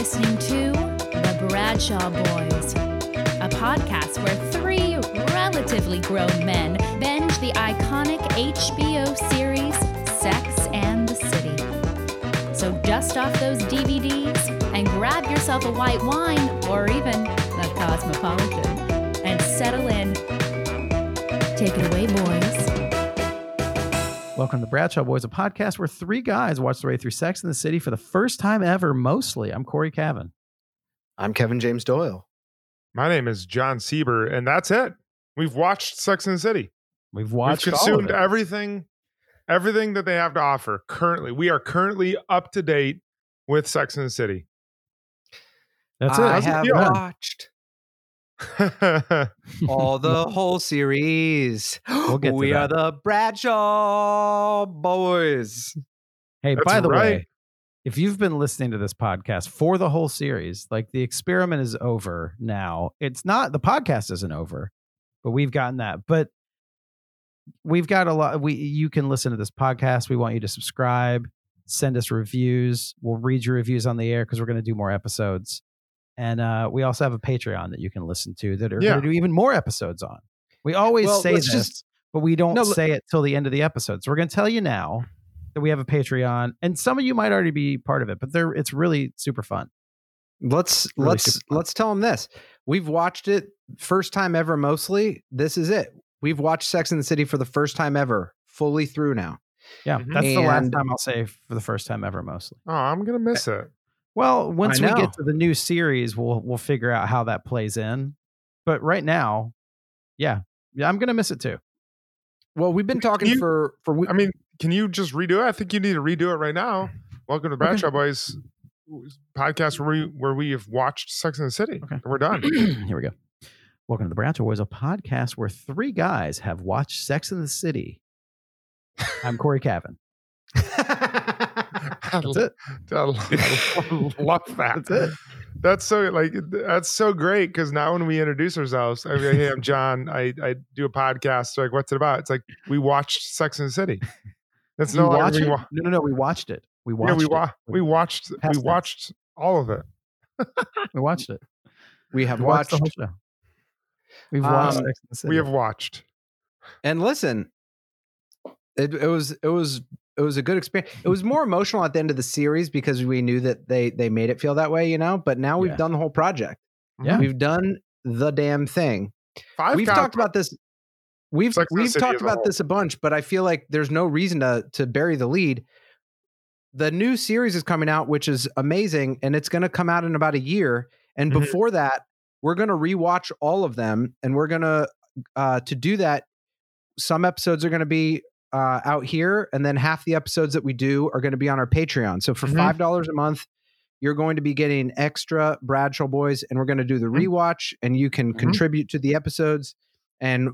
listening to The Bradshaw Boys, a podcast where three relatively grown men binge the iconic HBO series Sex and the City. So dust off those DVDs and grab yourself a white wine or even a cosmopolitan and settle in. Take it away, boys. Welcome to Bradshaw Boys, a podcast where three guys watch their way through Sex in the City for the first time ever, mostly. I'm Cory Cavin. I'm Kevin James Doyle. My name is Jon Sieber, and that's it. We've watched Sex and the City. We've watched We've all of consumed it. everything, everything that they have to offer. Currently, we are currently up to date with Sex and the City. That's it. I How's have feel? watched all the whole series. We'll get to we are the Bradshaw boys. Hey, That's by the right. way, if you've been listening to this podcast for the whole series, like the experiment is over now. It's not the podcast isn't over, but we've gotten that. But we've got a lot. We you can listen to this podcast. We want you to subscribe, send us reviews. We'll read your reviews on the air because we're going to do more episodes. And uh, we also have a Patreon that you can listen to that are Yeah. going to do even more episodes on. We always Well, say let's this, just- but we don't No, say it till the end of the episode. So we're going to tell you now that we have a Patreon, and some of you might already be part of it, but they're it's really super fun. Let's Really let's super fun. let's tell them this. We've watched it first time ever. Mostly, this is it. We've watched Sex in the City for the first time ever, fully through now. Yeah, Mhm. that's the last time I'll say for the first time ever, mostly. oh, I'm gonna miss it. Well, once we get to the new series, we'll we'll figure out how that plays in. But right now, yeah, yeah, I'm gonna miss it too. Well, we've been talking you- for for we- I mean, can you just redo it? I think you need to redo it right now. Welcome to Bradshaw Boys podcast where we where we have watched Sex and the City. Okay. We're done. Here we go. Welcome to the Bradshaw Boys, a podcast where three guys have watched Sex in the City. I'm Cory Cavin. That's it. I love that. That's it. That's so like that's so great because now when we introduce ourselves, I mean, hey, I'm Jon. I I do a podcast. Like, what's it about? It's like we watched Sex and the City. That's no watch we it? wa- No, no, no. We watched it. We watched yeah, we it. wa- we watched Past we watched all of it. We watched it. we have We watched the whole show. We've watched Um, Sex in the City. We have watched. and listen it, it was it was it was a good experience it was more emotional at the end of the series because we knew that they they made it feel that way you know but now we've Yeah. done the whole project Yeah. we've done the damn thing Five we've talked about this we've Sex and the we've talked about whole. this a bunch but i feel like there's no reason to to bury the lead the new series is coming out which is amazing and it's going to come out in about a year and Mhm. before that we're going to rewatch all of them and we're going to uh to do that some episodes are going to be uh, out here, and then half the episodes that we do are going to be on our Patreon. So for Mhm. five dollars a month, you're going to be getting extra Bradshaw Boys, and we're going to do the Mhm. rewatch, and you can Mhm. contribute to the episodes. And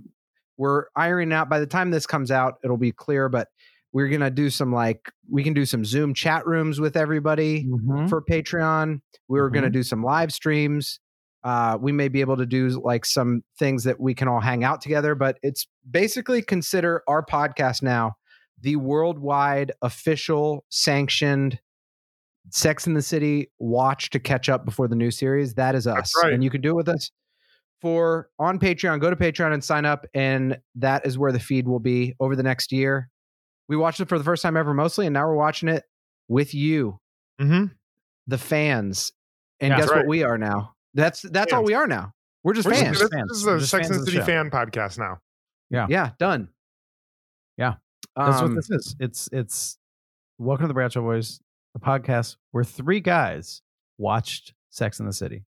we're ironing out. By the time this comes out, it'll be clear. But we're going to do some like we can do some Zoom chat rooms with everybody Mhm. for Patreon. We were going to do some live streams. Uh, we may be able to do like some things that we can all hang out together, but it's basically consider our podcast now the worldwide official sanctioned Sex in the City watch to catch up before the new series. That is us. Right. And you can do it with us for on Patreon. Go to Patreon and sign up, and that is where the feed will be over the next year. We watched it for the first time ever, mostly, and now we're watching it with you Mhm. the fans. And Yeah, guess that's what we are now? That's that's all we are now. We're just We're just- fans. just this, fans. this is a Sex fans and the the City fan podcast now. Yeah, Yeah. done. Yeah. That's Um, what this is. It's it's welcome to the Bradshaw Boys, a podcast where three guys watched Sex in the City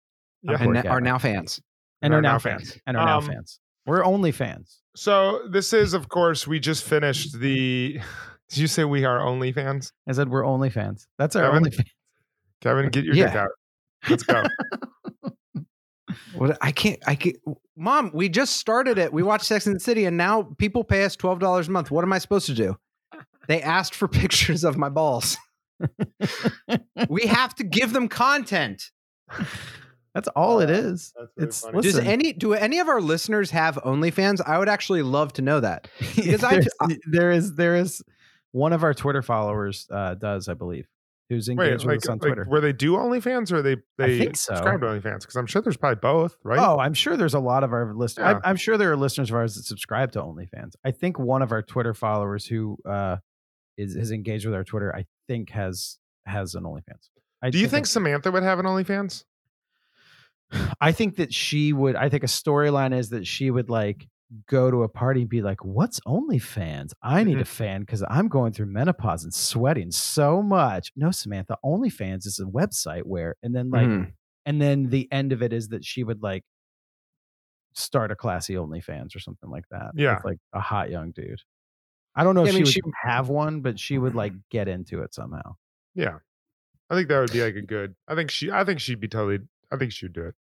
Yeah. and Cory are now fans. and Are are now now fans. fans. and are now Um, fans. We're only fans. So this is, of course, we just finished the. Did you say we are only fans? I said we're only fans. That's our Kevin? only fans. Kevin, get your dick out. Let's go. What I can't. I can't. Mom, we just started it. We watched Sex and the City, and now people pay us twelve dollars a month. What am I supposed to do? They asked for pictures of my balls. we have to give them content. That's all it is. That's really It's funny. Does any do any of our listeners have OnlyFans? I would actually love to know that. Because I- there's- there is there is one of our Twitter followers uh, does I believe who's Wait, with like, us on like, Twitter. where they do OnlyFans or they they think so. subscribe to OnlyFans? Because I'm sure there's probably both, right? Oh, I'm sure there's a lot of our listeners. Yeah. I'm sure there are listeners of ours that subscribe to OnlyFans. I think one of our Twitter followers who uh, is is engaged with our Twitter, I think has has an OnlyFans. I do you think Samantha would have an OnlyFans? I think that she would. I think a storyline is that she would like go to a party and be like, "What's OnlyFans? I need Mhm. a fan because I'm going through menopause and sweating so much." No, Samantha, OnlyFans is a website where, and then like, Mhm. and then the end of it is that she would like start a classy OnlyFans or something like that. Yeah. with, like a hot young dude. I don't know Yeah, if I mean, she she- would have one, but she would like get into it somehow. Yeah, I think that would be like a good. I think she. I think she'd be totally. I think she'd do it.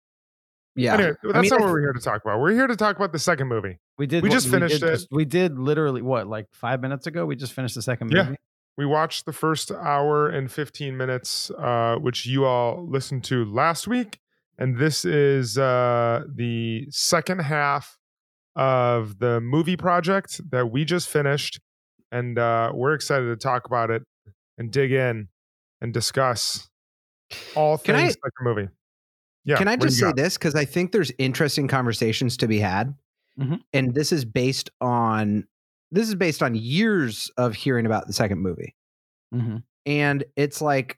Yeah. Anyway, that's I mean, not what we're here to talk about. We're here to talk about the second movie. We did. We just finished did it. just- we did literally what, like five minutes ago. We just finished the second movie. Yeah. We watched the first hour and 15 minutes, uh, which you all listened to last week. And this is uh, the second half of the movie project that we just finished. And uh, we're excited to talk about it and dig in and discuss all Can I- things like the movie. Yeah. Can I just say got? this? Because I think there's interesting conversations to be had. Mhm. And this is based on this is based on years of hearing about the second movie. Mm-hmm. And it's like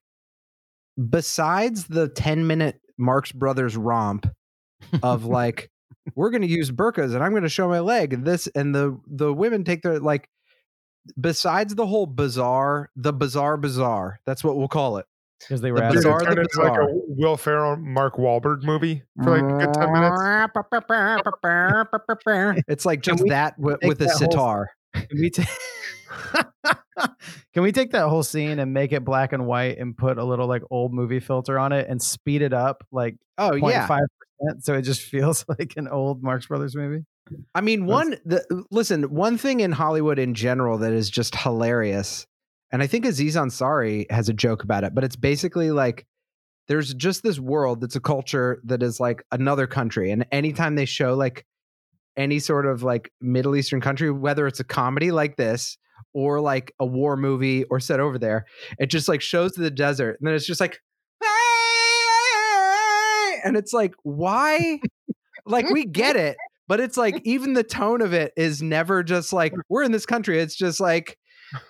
besides the 10 minute Marx Brothers romp of like, we're gonna use burkas and I'm gonna show my leg and this and the the women take their like besides the whole bizarre, the bizarre bizarre, that's what we'll call it. Because they were Did it bizarre, turn the into like a. Will Ferrell, Mark Wahlberg movie for like a good 10 minutes? It's like just that with, with a that whole- sitar. Can we take? Can we take that whole scene and make it black and white and put a little like old movie filter on it and speed it up like Oh 0.5 yeah. percent so it just feels like an old Marx Brothers movie? I mean, one the listen, one thing in Hollywood in general that is just hilarious, and I think Aziz Ansari has a joke about it, but it's basically like there's just this world that's a culture that is like another country, and anytime they show like any sort of like Middle Eastern country, whether it's a comedy like this or like a war movie or set over there, it just like shows the desert, and then it's just like, and it's like, why? like we get it but it's like even the tone of it is never just like we're in this country it's just like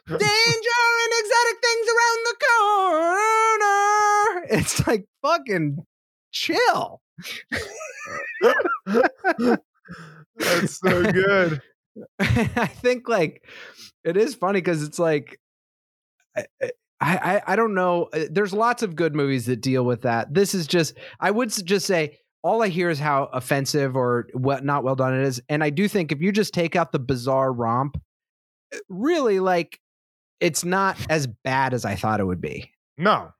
danger and exotic things around the corner. It's like fucking chill. That's so good. i think like it is funny because it's like I, I i don't know Uh, there's lots of good movies that deal with that. This is just i would just say all i hear is how offensive or what not well done it is. And i do think if you just take out the bizarre romp Eh, really like it's not as bad as i thought it would be No.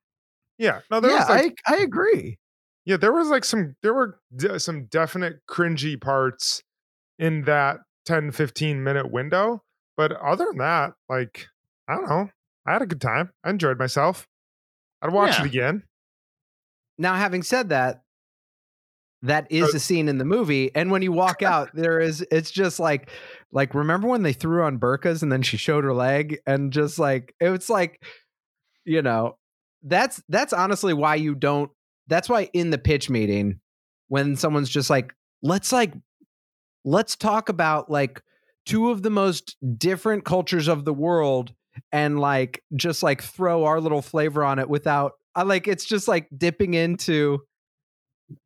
Yeah. No, there yeah, was like, I I agree. yeah, there was like some, there were de- some definite cringy parts in that 10, 15 minute window. But other than that, like, I don't know. I had a good time. I enjoyed myself. I'd watch Yeah. it again. now having said that that is a scene in the movie and when you walk out there is it's just like like remember when they threw on burkas and then she showed her leg? And just like it was like you know that's that's honestly why you don't that's why in the pitch meeting when someone's just like let's like let's talk about like two of the most different cultures of the world and like just like throw our little flavor on it without I like it's just like dipping into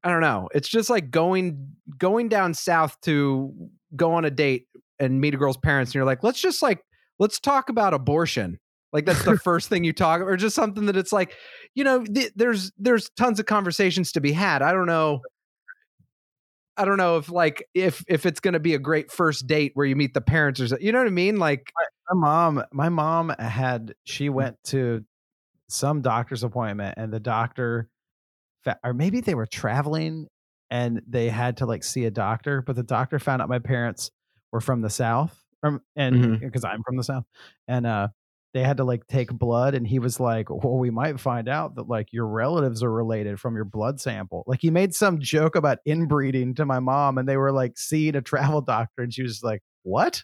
I don't know. It's just like going going down south to go on a date and meet a girl's parents and you're like, "Let's just like let's talk about abortion." Like that's the first thing you talk or just something that it's like, you know, th- there's there's tons of conversations to be had. I don't know I don't know if like if if it's going to be a great first date where you meet the parents or so, you know what I mean? Like My mom, my mom had she went to some doctor's appointment, and the doctor, fa- or maybe they were traveling, and they had to like see a doctor, but the doctor found out my parents were from the south, from and because I'm from the south, and uh, they had to like take blood, and he was like, "Well, we might find out that like your relatives are related from your blood sample." Like he made some joke about inbreeding to my mom, and they were like seeing a travel doctor, and she was like, "What?"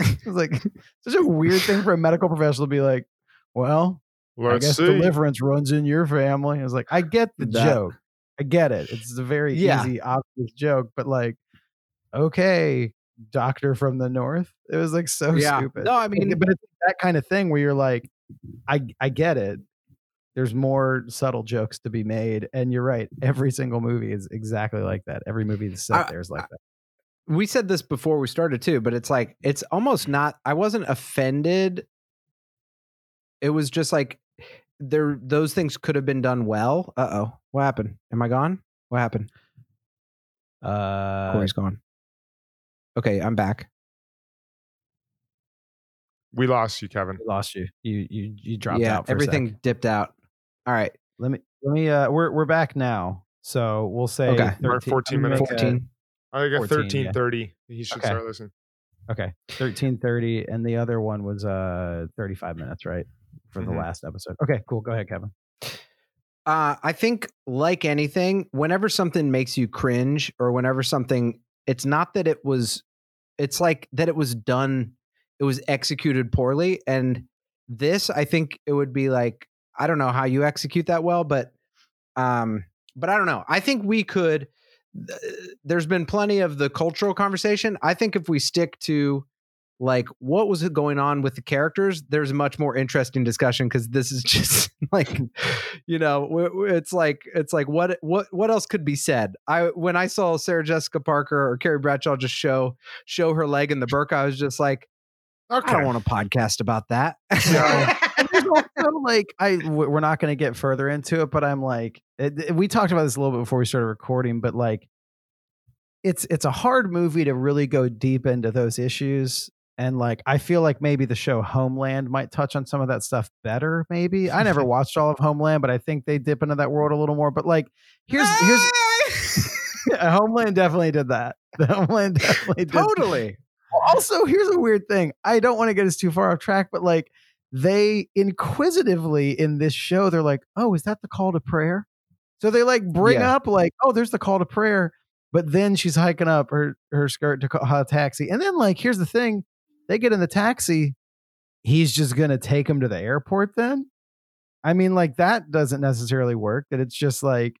it was like such a weird thing for a medical professional to be like, well, Let's I guess see. deliverance runs in your family. I was like, I get the That- joke. I get it. It's a very Yeah. easy, obvious joke, but like, okay, doctor from the north. It was like so yeah. stupid. No, I mean, but it's that kind of thing where you're like, I I get it. There's more subtle jokes to be made, and you're right. Every single movie is exactly like that. Every movie that's set I- there is like that. we said this before we started too, but it's like it's almost not. I wasn't offended. It was just like there. Those things could have been done well. Uh oh, what happened? Am I gone? What happened? Uh, Cory's gone. Okay, I'm back. we lost you, Kevin. we lost you. You you you dropped yeah, out. For a everything dipped out. All right, Let me let me. Uh, we're we're back now. So we'll say Okay. We're 14 minutes. fourteen. I got 14, thirteen yeah. thirty. He should Okay. start listening. Okay, thirteen thirty, and the other one was uh thirty five minutes, right, for the Mhm. last episode. Okay, cool. Go ahead, Kevin. Uh, I think, like anything, whenever something makes you cringe, or whenever something, it's not that it was, it's like that it was done, it was executed poorly. And this, I think it would be like, I don't know how you execute that well, but, um, but I don't know. I think we could. th- There's been plenty of the cultural conversation. I think if we stick to like what was going on with the characters there's a much more interesting discussion because this is just like you know it's like it's like what what what else could be said i when i saw sarah jessica parker or carrie bradshaw just show show her leg in the burqa i was just like Okay. i don't want a podcast about that there's also like i we're not going to get further into it, but I'm like eh, it, it- we talked about this a little bit before we started recording, but like it's it's a hard movie to really go deep into those issues. And like I feel like maybe the show Homeland might touch on some of that stuff better. Maybe I never watched all of Homeland, but I think they dip into that world a little more. But like here's here's Homeland definitely did that. The Homeland definitely did totally also here's a weird thing i don't want to get us too far off track but like they inquisitively in this show they're like oh is that the call to prayer so they like bring Yeah. up like oh there's the call to prayer but then she's hiking up her her skirt to call a taxi and then like here's the thing they get in the taxi he's just gonna take him to the airport then i mean like that doesn't necessarily work that it's just like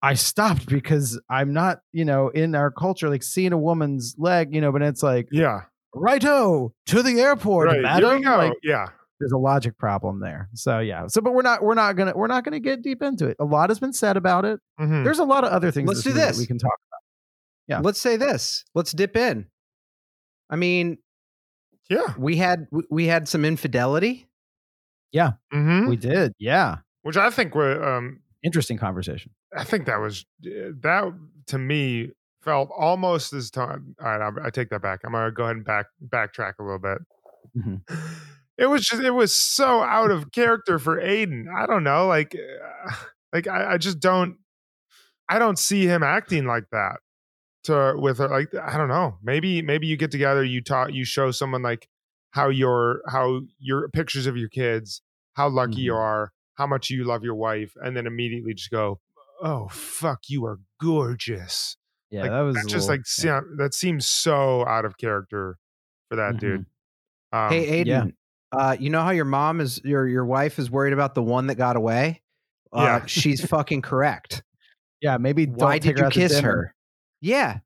I stopped because I'm not, you know, in our culture, like seeing a woman's leg, you know, but it's like, Yeah. righto to the airport, Right. Here madam. we. Like, yeah. there's a logic problem there. So yeah. So, but we're not, we're not gonna, we're not gonna get deep into it. A lot has been said about it. Mhm. There's a lot of other things. Let's this do movie that this. We can talk. about. Yeah. let's say this let's dip in i mean Yeah. we had we- had some infidelity hmm We did. Yeah. Which I think were um Interesting conversation. I think that was uh, that to me felt almost as time. All right, I, I take that back. I'm gonna go ahead and back backtrack a little bit. Mhm. It was just it was so out of character for Aidan. I don't know, like uh, like I, I just don't I don't see him acting like that to with her. Like I don't know. Maybe maybe you get together, you talk, you show someone like how your how your pictures of your kids, how lucky you Mhm. are, how much you love your wife, and then immediately just go, oh fuck, you are gorgeous. Yeah. Like, that was a just little- like yeah. se- that seems so out of character for that dude. Um, hey aidan yeah. uh you know how your mom is your your wife is worried about the one that got away uh, Yeah. she's fucking correct yeah. Maybe don't why take did her you kiss dinner. her yeah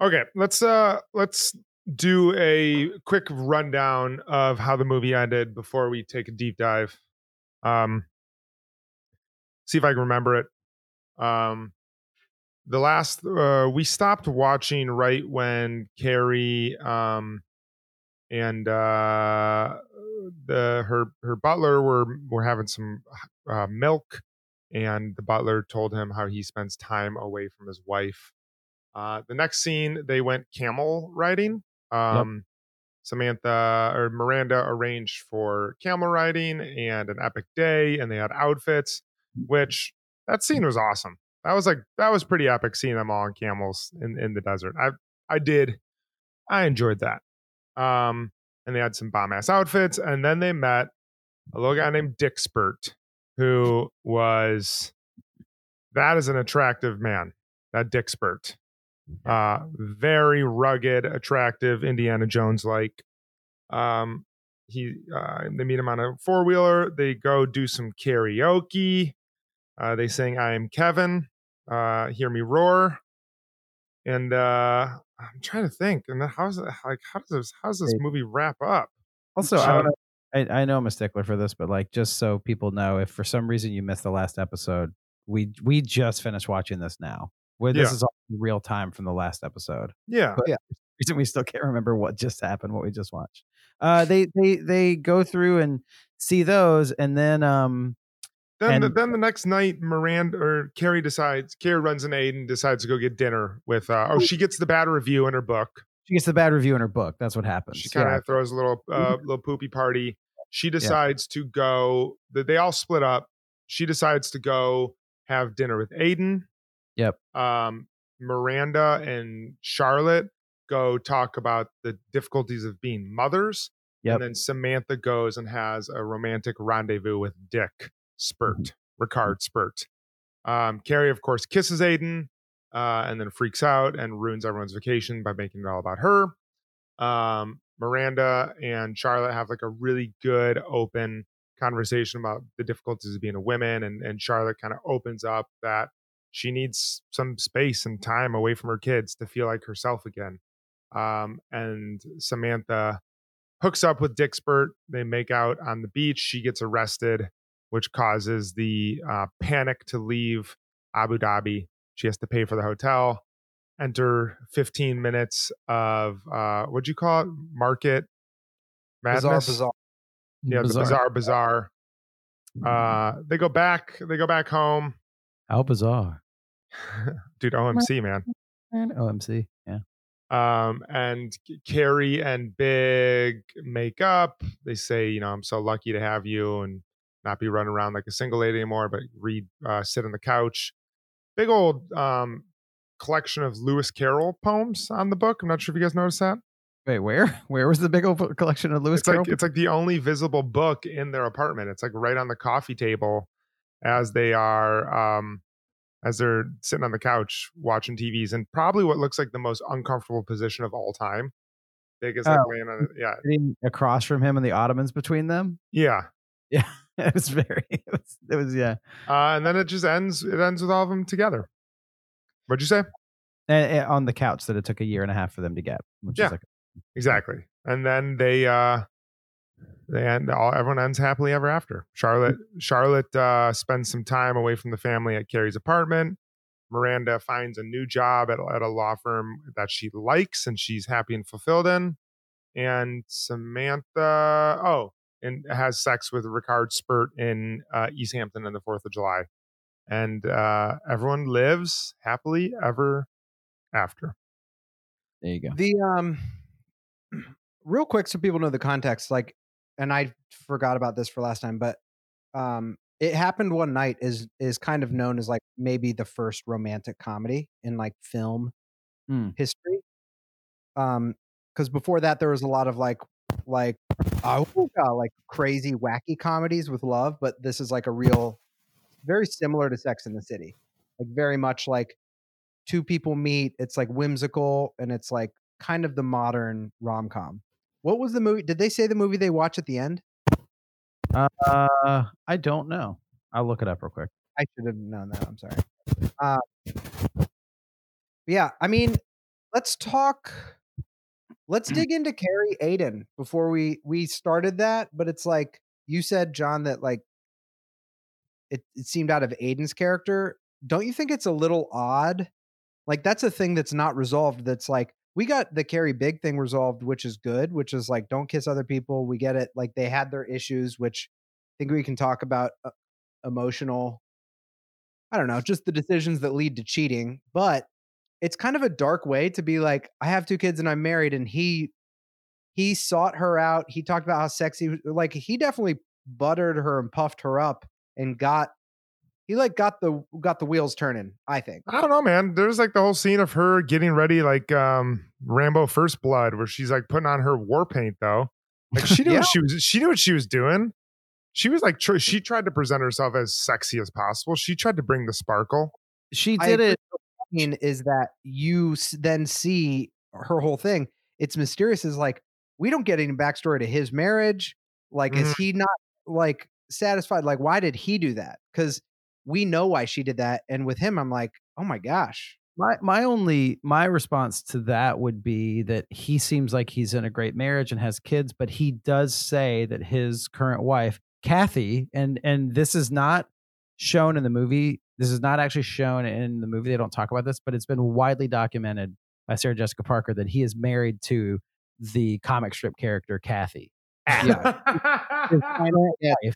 Okay, let's uh let's do a quick rundown of how the movie ended before we take a deep dive. Um see if I can remember it. Um the last uh we stopped watching right when Carrie um and uh the her her butler were were having some uh, milk and the butler told him how he spends time away from his wife uh, the next scene, they went camel riding. Um, Samantha or Miranda arranged for camel riding and an epic day, and they had outfits. Which that scene was awesome. That was like that was pretty epic seeing them all on camels in in the desert. I I did, I enjoyed that. Um, and they had some bomb ass outfits, and then they met a little guy named Dick Spurt, who was that is an attractive man. That Dick Spurt uh very rugged attractive indiana jones like um he uh, they meet him on a four wheeler. They go do some karaoke. Uh, they sing "I am Kevin," uh, "Hear Me Roar," and uh, I'm trying to think. And then how's it like? How does this how does this movie wrap up? Also, I, don't know, I, I know I'm a stickler for this, but like just so people know, if for some reason you missed the last episode, we we just finished watching this now. Where this Yeah. is all real time from the last episode. Yeah, But reason we still can't remember what just happened, what we just watched. Uh, they they they go through and see those, and then um, Then, the, then the next night, Miranda or Carrie decides. Carrie runs an aid and decides to go get dinner with. Uh, oh, she gets the bad review in her book. she gets the bad review in her book. That's what happens. She kind of Yeah. throws a little uh, little poopy party. She decides to go. They all split up. She decides to go have dinner with Aidan. Yep. Um, Miranda and Charlotte go talk about the difficulties of being mothers. Yep. And then Samantha goes and has a romantic rendezvous with Dick Spurt, Rikard Spurt. Um, Carrie, of course, kisses Aidan uh, and then freaks out and ruins everyone's vacation by making it all about her. Um, Miranda and Charlotte have like a really good open conversation about the difficulties of being a woman, and and Charlotte kind of opens up that she needs some space and time away from her kids to feel like herself again. Um, and Samantha hooks up with Dick Spurt. They make out on the beach. She gets arrested, which causes the uh, panic to leave Abu Dhabi. She has to pay for the hotel. Enter 15 minutes of uh, what'd you call it? Market madness. Bizarre, bizarre. Yeah, the bizarre, bizarre. Uh, they go back. They go back home. How bizarre. Dude, OMC man. And OMC. Yeah. um, and Carrie and Big make up. They say, you know, I'm so lucky to have you and not be running around like a single lady anymore, but read, uh, sit on the couch. Big old um, collection of Lewis Carroll poems on the book. I'm not sure if you guys noticed that. Wait, where? Where was the big old collection of Lewis It's like Carroll? it's like the only visible book in their apartment. It's like right on the coffee table as they are um, as they're sitting on the couch watching TVs and probably what looks like the most uncomfortable position of all time. Big is like Oh. laying on. Yeah. Across from him and the ottomans between them. Yeah. Yeah, it was very. It was. It was yeah. Uh, and then it just ends it ends with all of them together. What'd you say? And, and on the couch that it took a year and a half for them to get. Which Yeah. is like Exactly. And then they uh they end all everyone ends happily ever after. Charlotte Charlotte uh spends some time away from the family at Carrie's apartment. Miranda finds a new job at, at a law firm that she likes and she's happy and fulfilled in. And Samantha, oh, and has sex with Rikard Spurt in uh, East Hampton on the 4th of July. And uh, everyone lives happily ever after. there you go. The um, real quick, so people know the context. Like, and I forgot about this for last time, but um, it happened one night is is kind of known as like maybe the first romantic comedy in like film Hmm. history. Um, because before that there was a lot of like like oh God, like crazy wacky comedies with love, but this is like a real, very similar to Sex in the City, like very much like two people meet. It's like whimsical and it's like kind of the modern rom com. What was the movie? Did they say the movie they watch at the end? Uh, I don't know. I'll look it up real quick. I should have known that. I'm sorry. Uh, yeah, I mean, let's talk. Let's dig into Carrie Aidan before we we started that. But it's like you said, Jon, that like it, it seemed out of Aidan's character. Don't you think it's a little odd? Like that's a thing that's not resolved. That's like we got the Carrie Big thing resolved, which is good. Which is like don't kiss other people. We get it. Like they had their issues, which I think we can talk about uh, emotional I don't know, just the decisions that lead to cheating. But it's kind of a dark way to be like, I have two kids and I'm married, and he he sought her out. He talked about how sexy, like he definitely buttered her and puffed her up and got he like got the got the wheels turning. I think. I don't know, man. There's like the whole scene of her getting ready, like um Rambo First Blood, where she's like putting on her war paint, though. Like she knew Yeah. what she was. She knew what she was doing. She was like, tr- she tried to present herself as sexy as possible. She tried to bring the sparkle. She did agree. it. mean is that you then see her whole thing. It's mysterious. Is like we don't get any backstory to his marriage. Like, is he not like satisfied? Like, why did he do that? Because we know why she did that. And with him, I'm like, oh my gosh. My my only my response to that would be that he seems like he's in a great marriage and has kids, but he does say that his current wife, Kathy, and and this is not shown in the movie. This is not actually shown in the movie. They don't talk about this, but it's been widely documented by Sarah Jessica Parker that he is married to the comic strip character Kathy. His final Yeah. wife,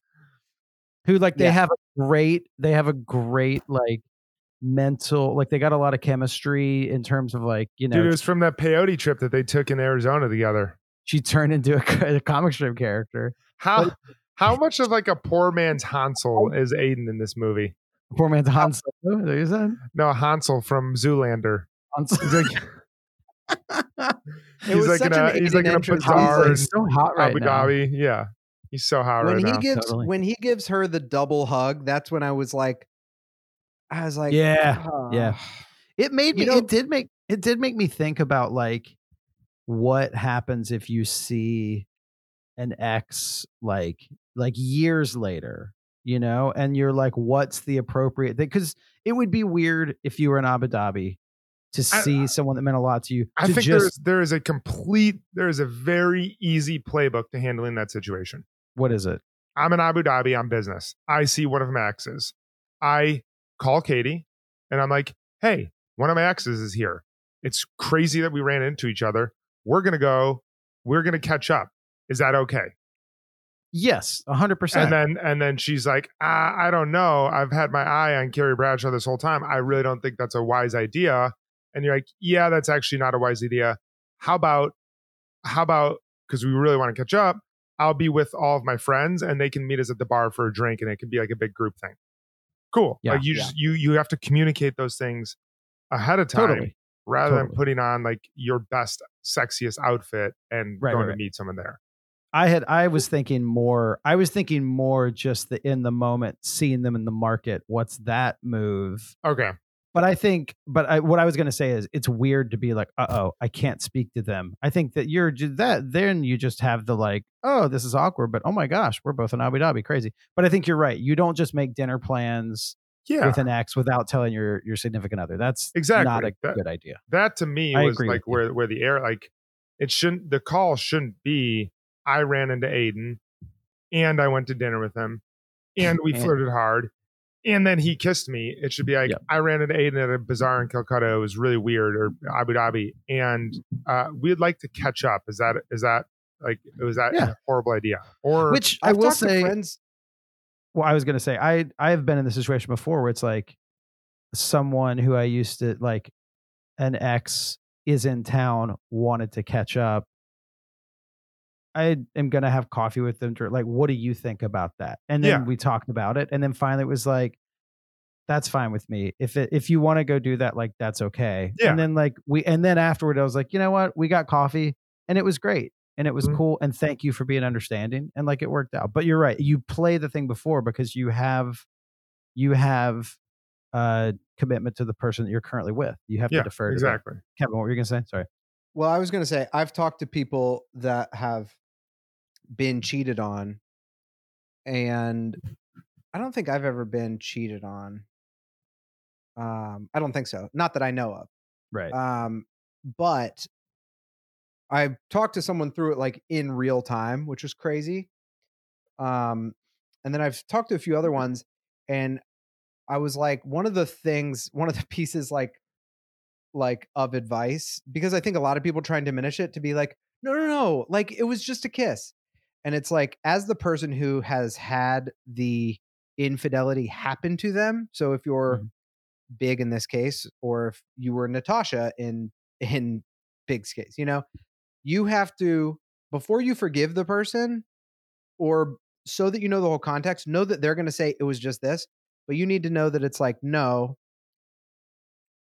who like they Yeah. have a great they have a great like mental like they got a lot of chemistry in terms of like you know Dude, it was from that peyote trip that they took in Arizona together. she turned into a, a comic strip character How how much of like a poor man's Hansel is Aidan in this movie? poor man's hansel Solo is that what you said No, Hansel from Zoolander. Han Solo. He's like, It he's was like in a he's like in a entrance. bazaar in He's so hot right Abu now Dhabi. Yeah, he's so hot when right he now. gives Totally. when he gives her the double hug, that's when I was like, I was like, yeah yeah. "Ah." it made me You know- it did make it did make me think about like what happens if you see an ex like like years later you know and you're like what's the appropriate thing because it would be weird if you were in abu dhabi to I- see someone that meant a lot to you I to think just there's there is a complete there is a very easy playbook to handling that situation. What is it I'm in Abu Dhabi on business. I see one of my exes. I call Katie and I'm like, hey, one of my exes is here. It's crazy that we ran into each other. We're going to go, we're going to catch up. Is that okay? yes 100% And then and then she's like, ah, I don't know. I've had my eye on Carrie Bradshaw this whole time. I really don't think that's a wise idea. And you're like, yeah, that's actually not a wise idea. How about how about because we really want to catch up, I'll be with all of my friends and they can meet us at the bar for a drink and it can be like a big group thing. Cool. Yeah, like you yeah. just you you have to communicate those things ahead of time totally rather than putting on like your best, sexiest outfit and Right, going right, to meet someone there. I had I was thinking more I was thinking more just the in the moment seeing them in the market what's that move Okay. But I think but I, what I was going to say is it's weird to be like uh-oh I can't speak to them I think that you're that then you just have the like oh this is awkward but oh my gosh we're both in Abu Dhabi crazy but I think you're right you don't just make dinner plans Yeah. with an ex without telling your your significant other that's Exactly. not a That- good idea that to me I was like with you. where where the air like it shouldn't the call shouldn't be I ran into Aidan and I went to dinner with him and we And- flirted hard and then he kissed me. It should be like Yep. I ran into Aidan at a bazaar in Calcutta. It was really weird or Abu Dhabi and uh, we'd like to catch up. Is that is that like was that Yeah. a horrible idea? Or which I I've will say friends. well i was going to say i i have been in the situation before where it's like someone who i used to like an ex is in town wanted to catch up i am going to have coffee with them to, like what do you think about that and then Yeah. we talked about it and then finally it was like that's fine with me if it, if you want to go do that like that's okay Yeah. and then like we and then afterward i was like you know what we got coffee and it was great and it was Mhm. cool and thank you for being understanding and like it worked out but you're right you play the thing before because you have you have uh commitment to the person that you're currently with you have yeah, to defer to them. exactly. kevin what were you gonna say sorry Well, I was going to say, I've talked to people that have been cheated on, and I don't think I've ever been cheated on. Um, I don't think so. Not that I know of. right Um, but I talked to someone through it like in real time, which was crazy. Um, and then I've talked to a few other ones, and I was like, one of the things, one of the pieces, like, like of advice, because I think a lot of people try and diminish it to be like, no, no, no, like it was just a kiss, and it's like, as the person who has had the infidelity happen to them. So if you're Mhm. big in this case, or if you were Natasha in in Big's case, you know, you have to before you forgive the person, or so that you know the whole context, know that they're going to say it was just this, but you need to know that it's like no,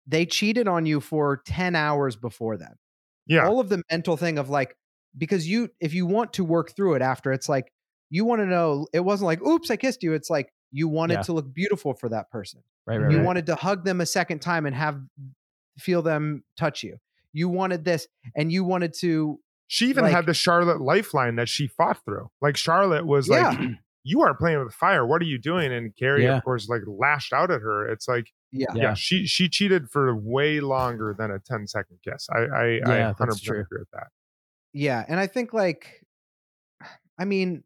they cheated on you for ten hours before that Yeah. all of the mental thing of like because you if you want to work through it after it's like you want to know it wasn't like oops i kissed you it's like you wanted Yeah. to look beautiful for that person right right, you right. wanted to hug them a second time and have feel them touch you you wanted this and you wanted to She even Like- had the Charlotte lifeline that she fought through. Like Charlotte was like, "You are playing with fire. What are you doing?" And Carrie, Yeah. of course, like lashed out at her. It's like, Yeah. yeah, Yeah. she she cheated for way longer than a 10 second kiss. I I, Yeah, I that's 100 percent true. agree with that. Yeah, and I think like I mean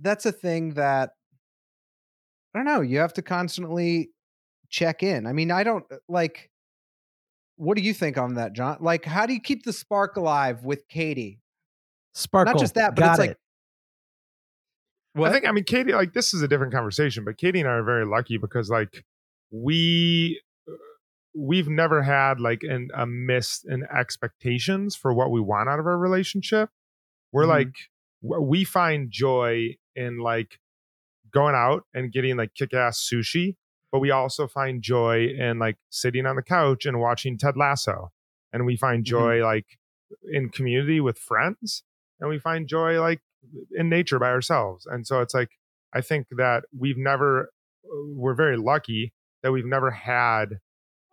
that's a thing that I don't know, you have to constantly check in. I mean, I don't uh, like what do you think on that, Jon? Like how do you keep the spark alive with Katie? Sparkle. Not just that, but Got it's like it. I think I mean Katie like this is a different conversation, but Katie and I are very lucky because like we we've never had like an a miss in expectations for what we want out of our relationship. We're Mhm. like we find joy in like going out and getting like kick-ass sushi, but we also find joy in like sitting on the couch and watching Ted Lasso. And we find joy like in community with friends and we find joy like in nature by ourselves. And so it's like I think that we've never we're very lucky that we've never had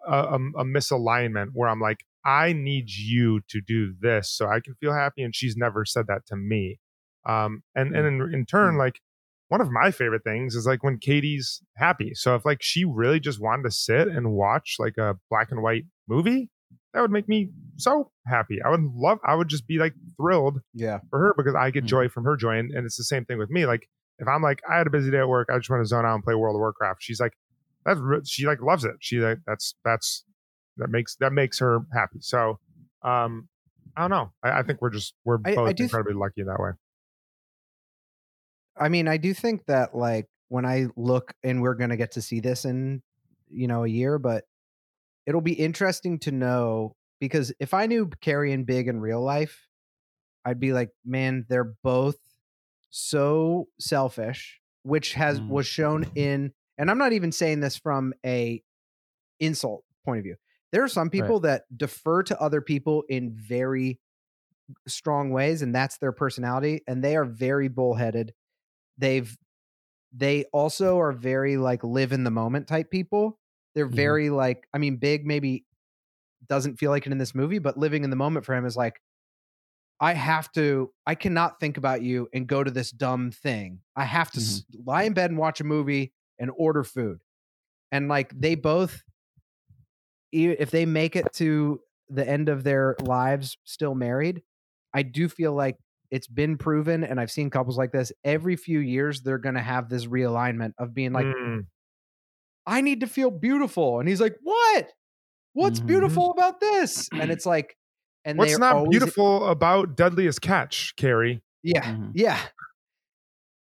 a, a, a misalignment where I'm like I need you to do this so I can feel happy and she's never said that to me. Um and and in, in turn like one of my favorite things is like when Katie's happy. So if like she really just wanted to sit and watch like a black and white movie, that would make me so happy. I would love I would just be like thrilled Yeah. for her because I get Mhm. joy from her joy. And, and it's the same thing with me. Like if I'm like, I had a busy day at work, I just want to zone out and play World of Warcraft. She's like, that's she like loves it. She like that's that's that makes that makes her happy. So um I don't know. I, I think we're just we're I- I both th- incredibly lucky that way. I mean, I do think that like when I look and we're going to get to see this in you know a year, but it'll be interesting to know because if I knew Carrie and Big in real life, I'd be like, man, they're both so selfish, which has Mm. was shown in and I'm not even saying this from a insult point of view. There are some people that defer to other people in very strong ways and that's their personality and they are very bullheaded. They've they also are very like live in the moment type people. They're Mhm. very like i mean big maybe doesn't feel like it in this movie but living in the moment for him is like i have to i cannot think about you and go to this dumb thing. I have to s- lie in bed and watch a movie and order food and like they both if they make it to the end of their lives still married i do feel like it's been proven and i've seen couples like this every few years they're going to have this realignment of being like Mm. i need to feel beautiful and he's like what what's Mhm. beautiful about this and it's like and What's not always- beautiful about Deadliest Catch, Carrie? yeah Mhm. yeah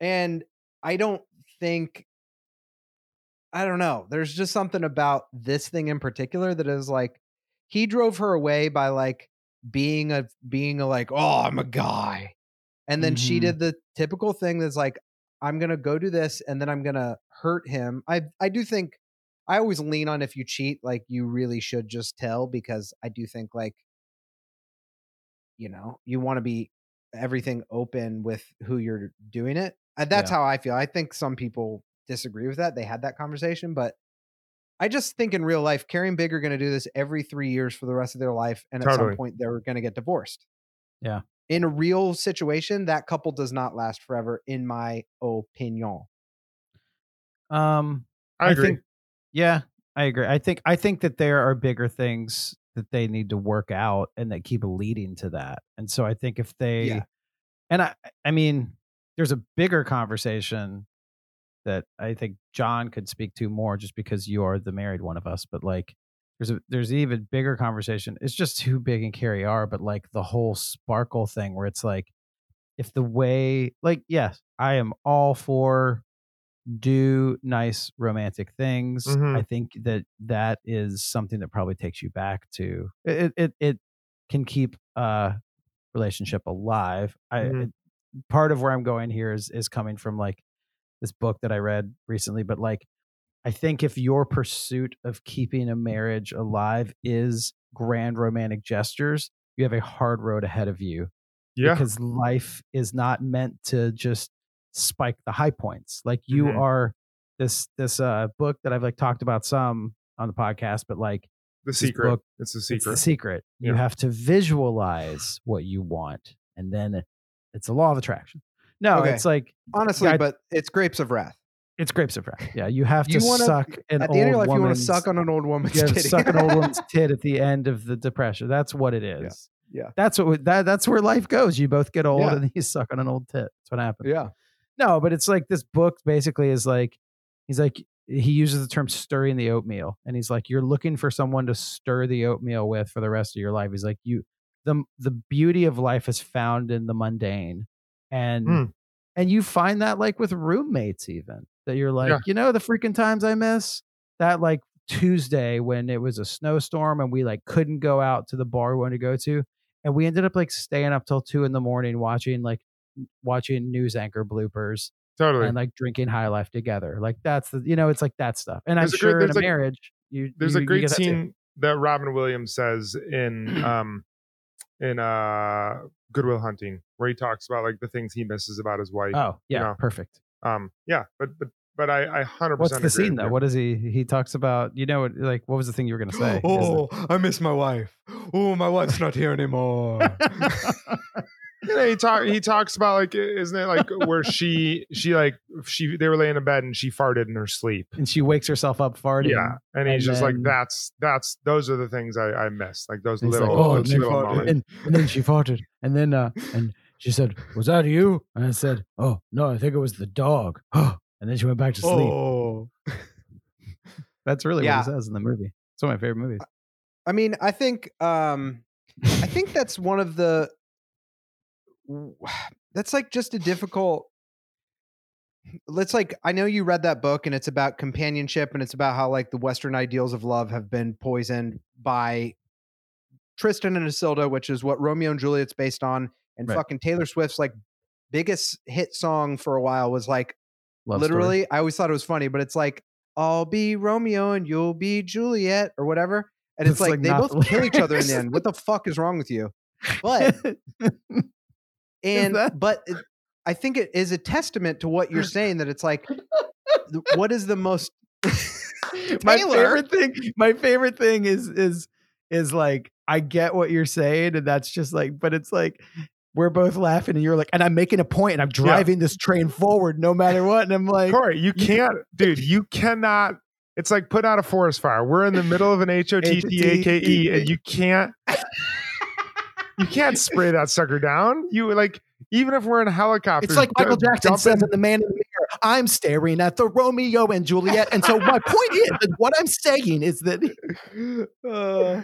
And i don't think i don't know there's just something about this thing in particular that is like he drove her away by like being a being a like oh i'm a guy. And then she Mhm. did the typical thing that's like i'm gonna go do this and then i'm gonna hurt him. I i do think i always lean on if you cheat like you really should just tell because i do think like you know you want to be everything open with who you're doing it Uh, that's Yeah. how i feel i think some people disagree with that they had that conversation but i just think in real life carrie and big are going to do this every three years for the rest of their life and at some point they're going to get divorced Yeah. in a real situation that couple does not last forever in my opinion Um, I agree. think, yeah, I agree. I think I think that there are bigger things that they need to work out and that keep leading to that. And so I think if they Yeah. And I I mean, there's a bigger conversation that I think Jon could speak to more just because you are the married one of us, but like there's a there's an even bigger conversation. It's just who big and Carrie are, but like the whole sparkle thing where it's like if the way like yes, I am all for do nice romantic things. Mhm. I think that that is something that probably takes you back to it it it can keep a relationship alive. I Mhm. it, part of where I'm going here is is coming from like this book that I read recently, but like I think if your pursuit of keeping a marriage alive is grand romantic gestures, you have a hard road ahead of you Yeah. because life is not meant to just spike the high points. Like you Mhm. are this this uh book that I've like talked about some on the podcast, but like The secret. book- it's the it's secret. the secret. You Yeah. have to visualize what you want, and then it's a law of attraction. No, Okay. it's like Honestly, I- but it's grapes of wrath. it's grapes of wrath. Yeah, you have to wanna- suck an At the end of your life, you want to suck on an old woman's you titty. suck an old woman's tit at the end of the depression. That's what it is. yeah. That's what that that's where life goes. You both get old Yeah. and you suck on an old tit. That's what happens. yeah. No, but it's like this book basically is like he's like he uses the term stirring the oatmeal and he's like you're looking for someone to stir the oatmeal with for the rest of your life. He's like you the the beauty of life is found in the mundane and Hmm. and you find that like with roommates even that you're like Yeah. you know the freaking times I miss that like Tuesday when it was a snowstorm and we like couldn't go out to the bar we wanted to go to and we ended up like staying up till two in the morning watching like watching news anchor bloopers Totally. and like drinking high life together. Like that's the you know, it's like that stuff. And There's I'm a great- sure in a a- marriage, you There's you- a great get that too. scene that Robin Williams says in um in uh Goodwill Hunting where he talks about like the things he misses about his wife. Oh yeah, know, perfect. Um yeah, but but but I I hundred percent. What's the scene though? What is he? He talks about you know like what was the thing you were gonna say? Oh, I miss my wife. Oh, my wife's not here anymore. you know, he talk he talks about like isn't it like where she she like she they were laying in bed and she farted in her sleep. and she wakes herself up farting. Yeah, and he's and just like that's that's those are the things I I miss like those little, like, oh, those and then, little moments. and, and then she farted, and then uh, and she said, "Was that you?" And I said, "Oh no, I think it was the dog." and then she went back to sleep. oh. That's really Yeah. what he says in the movie. It's one of my favorite movies. I mean, I think um I think that's one of the that's like just a difficult let's like I know you read that book and it's about companionship and it's about how like the western ideals of love have been poisoned by Tristan and Isolde, which is what Romeo and Juliet's based on and Right. fucking Taylor Swift's like biggest hit song for a while was like Love story. literally i always thought it was funny but it's like i'll be romeo and you'll be juliet or whatever and it's, It's, like, like, they both the kill each other in the end what the fuck is wrong with you but and that- but it, i think it is a testament to what you're saying that it's like what is the most my favorite thing my favorite thing is is is like i get what you're saying and that's just like but it's like we're both laughing and you're like and i'm making a point and i'm driving this train forward no matter what and i'm like Cory, you can't, dude. You cannot. It's like put out a forest fire. We're in the middle of an H O T T A K E, and you can't. You can't spray that sucker down. You like even if we're in a helicopter. it's like Michael d- Jackson says in The Man in the Mirror, I'm staring at the Romeo and Juliet. And so my point is that what I'm saying is that. uh,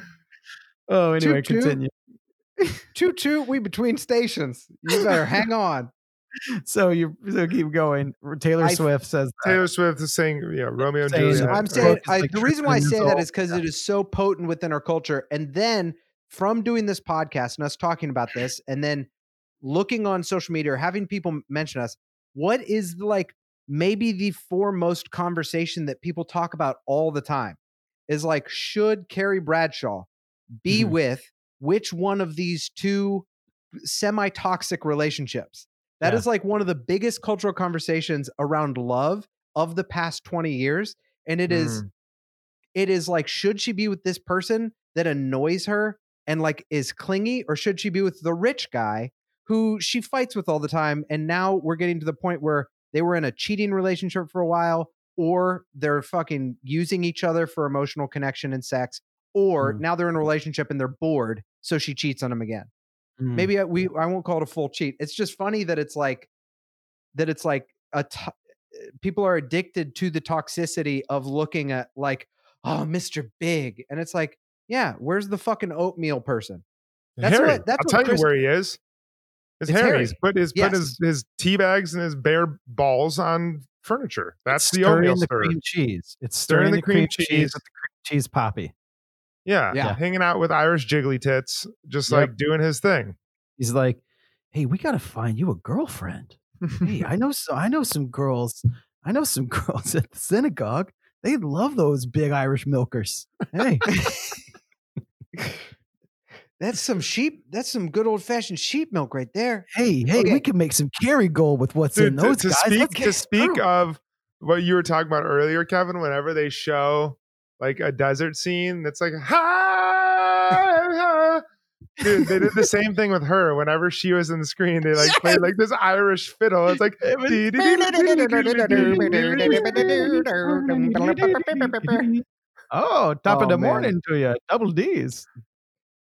Oh, anyway, Toot toot. continue. choo choo we between stations you better hang on So you so keep going. Taylor I- Swift says that. Taylor Swift is saying, yeah, Romeo and Saying Juliet. I'm saying I, like the reason why I say that is that Isolde. is because it is so potent within our culture. And then from doing this podcast and us talking about this, and then looking on social media or having people mention us, what is like maybe the foremost conversation that people talk about all the time is like, should Carrie Bradshaw be Mhm. with which one of these two semi toxic relationships? That is Yeah. like one of the biggest cultural conversations around love of the past 20 years. And it is it is like should she be with this person that annoys her and like is clingy or should she be with the rich guy who she fights with all the time and now we're getting to the point where they were in a cheating relationship for a while or they're fucking using each other for emotional connection and sex or Mm. now they're in a relationship and they're bored so she cheats on him again Mm. maybe I, we I won't call it a full cheat. It's just funny that it's like that it's like a people are addicted to the toxicity of looking at like oh Mr. Big and it's like yeah where's the fucking oatmeal person That's Harry. what- that's I'll what tell you where he is. It's, It's Harry. Harry. He's put his put his his tea bags and his bare balls on furniture. That's the stirring oatmeal the stir. cream cheese. It's Stirring stirring, the the cream cream, cheese. cheese with the cream cheese poppy. Yeah, Yeah. hanging out with Irish jiggly tits, just Yep. like doing his thing. He's like, "Hey, we got to find you a girlfriend. Hey, I know so I know some girls. I know some girls at the synagogue. They love those big Irish milkers. Hey, that's some sheep that's some good old fashioned sheep milk right there hey, hey, Okay. we can make some Kerrygold with what's in those to guys. speak to speak through. of what you were talking about earlier, Kevin. Whenever they show like a desert scene, that's like ha. ha." Dude, they did the same thing with her. Whenever she was in the screen, they like played like this Irish fiddle. It's like oh, top Oh, of the man. morning to you, double D's.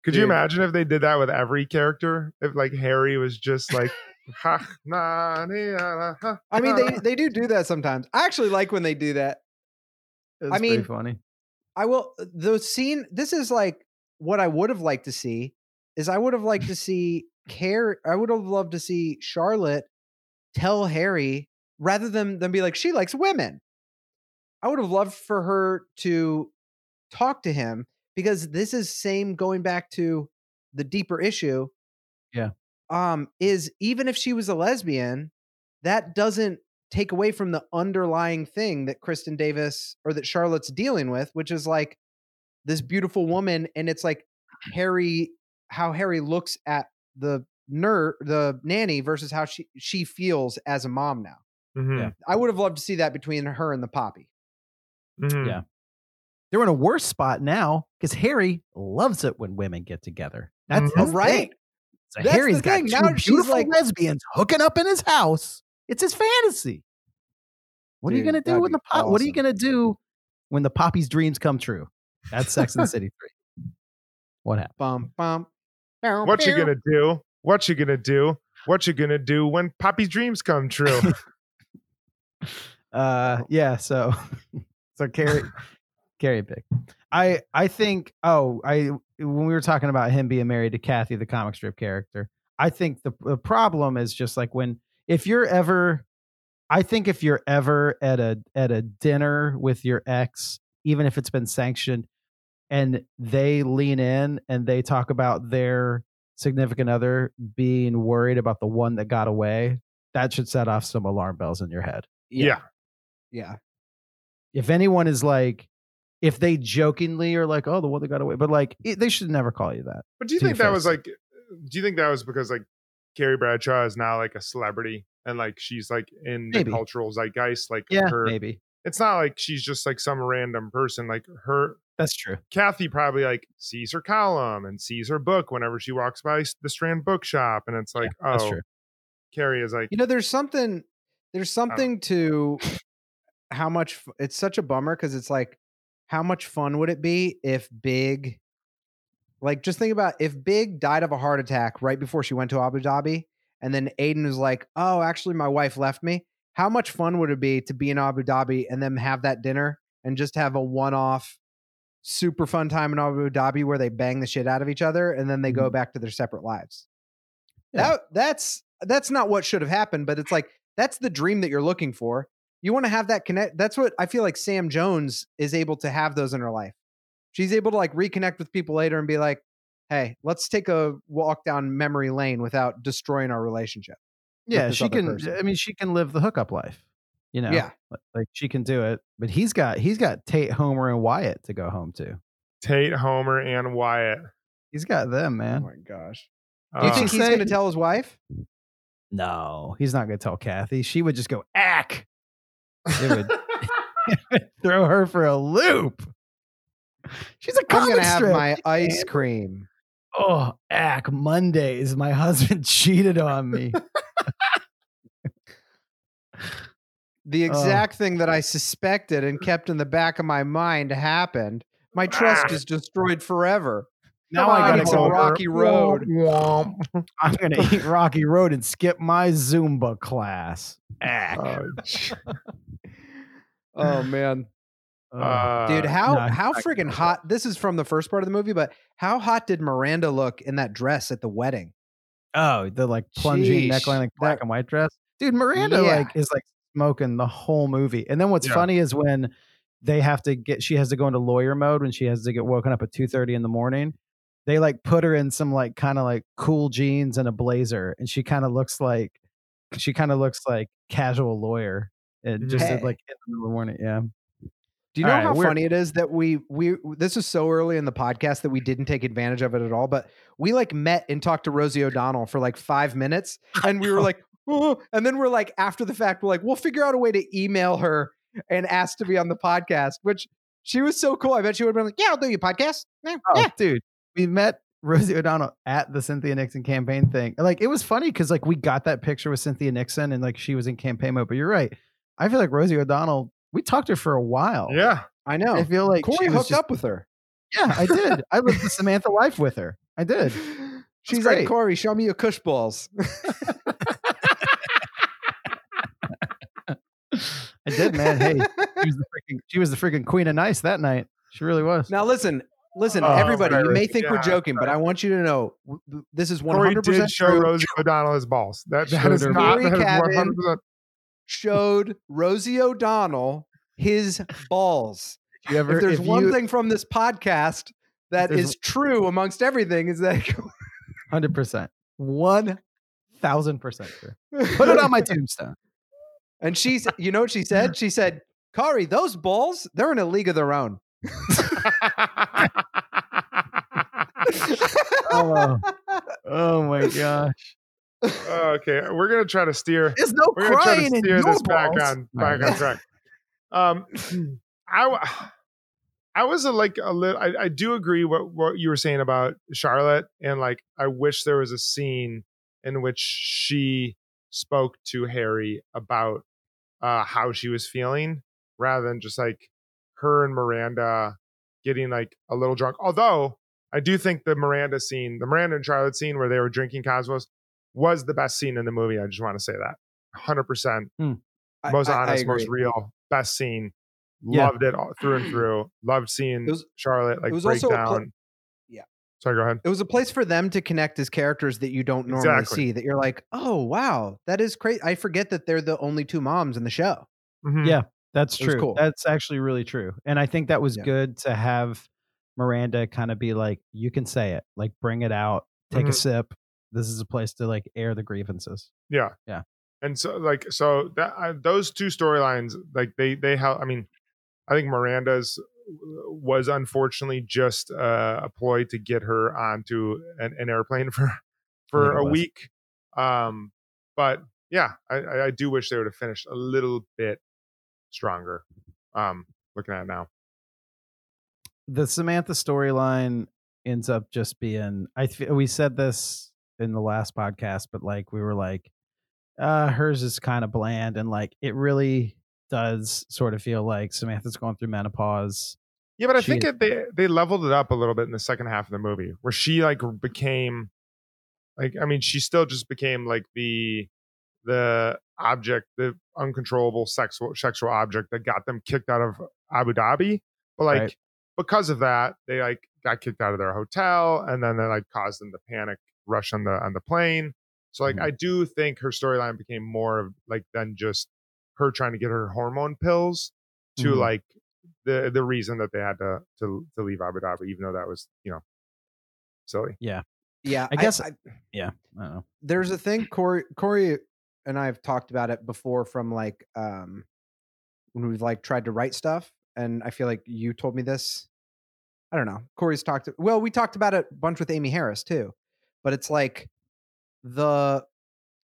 Could you imagine if they did that with every character? If like Harry was just like, ha, na, ni, ha, I mean they they do do that sometimes I actually like when they do that It's I pretty mean, funny. I will uh, the scene this is like what I would have liked to see is I would have liked to see care I would have loved to see Charlotte tell Harry rather than than be like she likes women. I would have loved for her to talk to him because this is same going back to the deeper issue. Yeah. Um is even if she was a lesbian that doesn't take away from the underlying thing that Kristin Davis or that Charlotte's dealing with, which is like this beautiful woman, and it's like Harry, how Harry looks at the ner the nanny versus how she she feels as a mom now. Mhm, Yeah. I would have loved to see that between her and the poppy. Mhm. Yeah. They're in a worse spot now because Harry loves it when women get together. That's Mhm. his Right. thing. So That's the Harry's got two Now she's beautiful like- lesbians hooking up in his house. It's his fantasy. What are you gonna do when the pop? What are you gonna do when the poppy's dreams come true? That's Sex and the City three. What happened? Bum bum. What you gonna do? What you gonna do? What you gonna do when Poppy's dreams come true? Uh, yeah. So, so Carrie, Carrie pick. I I think. Oh, I when we were talking about him being married to Kathy, the comic strip character. I think the the problem is just like when if you're ever, I think if you're ever at a at a dinner with your ex, even if it's been sanctioned, and they lean in and they talk about their significant other being worried about the one that got away, that should set off some alarm bells in your head yeah. Yeah. If anyone is like if they jokingly are like oh the one that got away but like it, they should never call you that But do you think that was like? Do you think that was because like Carrie Bradshaw is now like a celebrity and like she's like in the cultural zeitgeist? Like yeah her, maybe it's not like she's just like some random person. Like her, that's true Kathy probably like sees her column and sees her book whenever she walks by the Strand Bookshop, and it's like, that's oh, Carrie is like, You know, there's something there's something to how much it's such a bummer because it's like how much fun would it be if Big like just think about if Big died of a heart attack right before she went to Abu Dhabi and then Aidan was like, "Oh, actually my wife left me." How much fun would it be to be in Abu Dhabi and then have that dinner and just have a one-off super fun time in Abu Dhabi where they bang the shit out of each other and then they go mm-hmm. back to their separate lives? Yeah. That that's that's not what should have happened, but it's like that's the dream that you're looking for. You want to have that connect. That's what I feel like Sam Jones is able to have those in her life. She's able to like reconnect with people later and be like, "Hey, let's take a walk down memory lane without destroying our relationship." yeah she can person. i mean she can live the hookup life you know Yeah. Like- like she can do it but he's got he's got tate homer and wyatt to go home to Tate, Homer, and Wyatt. he's got them Oh man my gosh! Do you Uh, think he's say- going to tell his wife? no he's not gonna tell kathy she would just go ack it would throw her for a loop she's a I'm going to have my ice cream. Oh, ack, Mondays. My husband cheated on me. The Oh. exact thing that I suspected and kept in the back of my mind happened. My trust ah. is destroyed forever. Now Come I gotta go a rocky road. Womp. I'm gonna eat Rocky Road and skip my Zumba class. Ack. Oh, Oh man, uh, dude, how no, how freaking hot? This is from the first part of the movie, but how hot did Miranda look in that dress at the wedding? Oh, the like plunging Sheesh, neckline, like black and white dress. Dude, Miranda Yeah. like is like smoking the whole movie. And then what's Yeah. funny is when they have to get she has to go into lawyer mode when she has to get woken up at two thirty in the morning. They like put her in some like kind of like cool jeans and a blazer, and she kind of looks like she kind of looks like casual lawyer. And just Hey. like in the morning, yeah. Do you All know right, how funny it is that we we this is so early in the podcast that we didn't take advantage of it at all, but we like met and talked to Rosie O'Donnell for like five minutes, and we were like, oh, and then we're like after the fact, we're like, we'll figure out a way to email her and ask to be on the podcast, which she was so cool. I bet she would have been like, yeah, I'll do your podcast. Yeah, Oh, yeah. dude, we met Rosie O'Donnell at the Cynthia Nixon campaign thing. Like, it was funny because like we got that picture with Cynthia Nixon and like she was in campaign mode. But you're right. I feel like Rosie O'Donnell. We talked to her for a while. yeah. I know. I feel like Cory she hooked just- up with her. Yeah, I did. I lived the Samantha life with her. I did. She's great. like, Cory, show me your cush balls. I did, man. Hey, she was the freaking she was the freaking queen of nice that night. She really was. Now listen, listen, Oh, everybody. You may think we're Yeah, joking, but I want you to know w- w- this is one Cory hundred did percent show true. Rosie O'Donnell his balls. That, that Showed not Cory that is Cavin. 100%. Showed Rosie O'Donnell his balls. you ever, if there's if one you, thing from this podcast that is true amongst everything, is that hundred percent, one thousand percent true. Put it on my tombstone. And she's, you know what she said? She said, "Cory, those balls, they're in a league of their own." Oh, oh my gosh! okay, we're gonna try to steer. There's no We're gonna try to crying in steer your this back balls. on back on track. Um, I w- I was a, like a little. I, I do agree what what you were saying about Charlotte, and like I wish there was a scene in which she spoke to Harry about uh, how she was feeling, rather than just like her and Miranda getting like a little drunk. Although I do think the Miranda scene, the Miranda and Charlotte scene where they were drinking Cosmos, was the best scene in the movie. I just want to say that, hundred percent I- most I- I honest, most real, best scene. Yeah. Loved it all through and through. Loved seeing It was- Charlotte like it was break also a down. Yeah. Sorry, go ahead. It was a place for them to connect as characters that you don't normally Exactly. see. That you're like, oh wow, that is crazy. I forget that they're the only two moms in the show. Mhm. Yeah, that's true. cool. That's actually really true. And I think that was Yeah. good to have Miranda kind of be like, you can say it, like bring it out, take a Mhm. sip. This is a place to like air the grievances. Yeah. Yeah. And so like so that uh, those two storylines like they they help. I mean, I think Miranda's was unfortunately just uh, a ploy to get her onto an, an airplane for for a was. week. Um, but yeah, I I do wish they would have finished a little bit stronger. Um, looking at it now. The Samantha storyline ends up just being I th- we said this in the last podcast, but like we were like, uh, hers is kind of bland and like it really does sort of feel like Samantha's going through menopause. Yeah, but I She think it, they they leveled it up a little bit in the second half of the movie, where she like became, like I mean, she still just became like the the object, the uncontrollable sexual sexual object that got them kicked out of Abu Dhabi. But like Right. because of that, they like got kicked out of their hotel, and then they like caused them to panic, rush on the on the plane. So like Mhm. I do think her storyline became more of like than just her trying to get her hormone pills to Mhm. like the the reason that they had to to to leave Abu Dhabi, even though that was you know silly. Yeah, yeah. I guess- I, Yeah, I don't know. there's a thing Cory Cory and I have talked about it before from like um when we've like tried to write stuff and I feel like you told me this I don't know Cory's talked well we talked about it a bunch with Amy Harris too but it's like the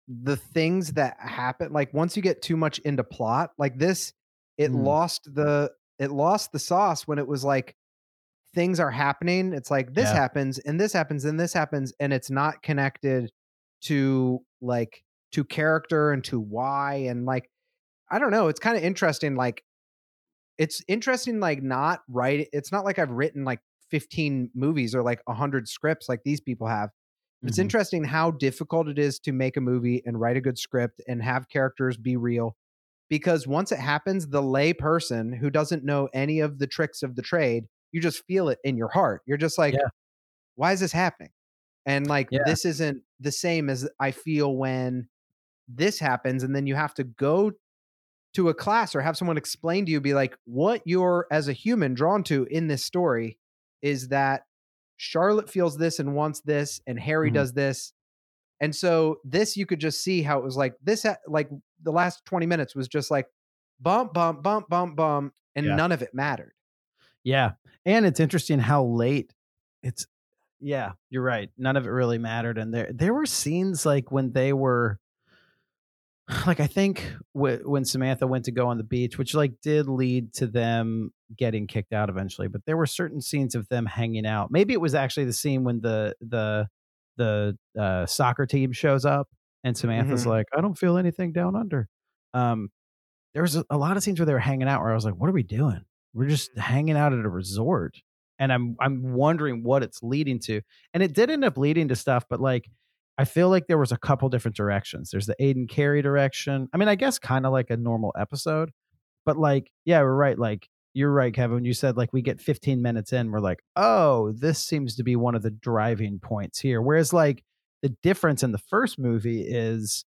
the things that happen like once you get too much into plot like this it Mm. lost the it lost the sauce when it was like things are happening it's like this Yeah. happens and this happens and this happens and it's not connected to like to character and to why and like i don't know it's kind of interesting like it's interesting like not right it's not like i've written like 15 movies or like 100 scripts like these people have. It's Mhm. interesting how difficult it is to make a movie and write a good script and have characters be real. Because once it happens, the lay person who doesn't know any of the tricks of the trade, you just feel it in your heart. You're just like, Yeah. why is this happening? And like, Yeah. this isn't the same as I feel when this happens. And then you have to go to a class or have someone explain to you, be like, what you're as a human drawn to in this story is that Charlotte feels this and wants this, and Harry Mhm. does this. And so this you could just see how it was like this ha- like the last 20 minutes was just like bump bump bump bump bump and Yeah. none of it mattered. Yeah. And it's interesting how late it's yeah, you're right. None of it really mattered. And there there were scenes like when they were like I think w- when Samantha went to go on the beach, which like did lead to them getting kicked out eventually, but there were certain scenes of them hanging out. Maybe it was actually the scene when the the the uh, soccer team shows up and Samantha's Mhm. like, I don't feel anything down under. Um, there was a, a lot of scenes where they were hanging out where I was like, what are we doing? We're just hanging out at a resort. And I'm I'm wondering what it's leading to. And it did end up leading to stuff, but like I feel like there was a couple different directions. There's the Aidan Carrie direction. I mean, I guess kind of like a normal episode, but like, yeah, we're right. Like you're right, Kevin. You said like we get 15 minutes in, we're like, oh, this seems to be one of the driving points here. Whereas like the difference in the first movie is,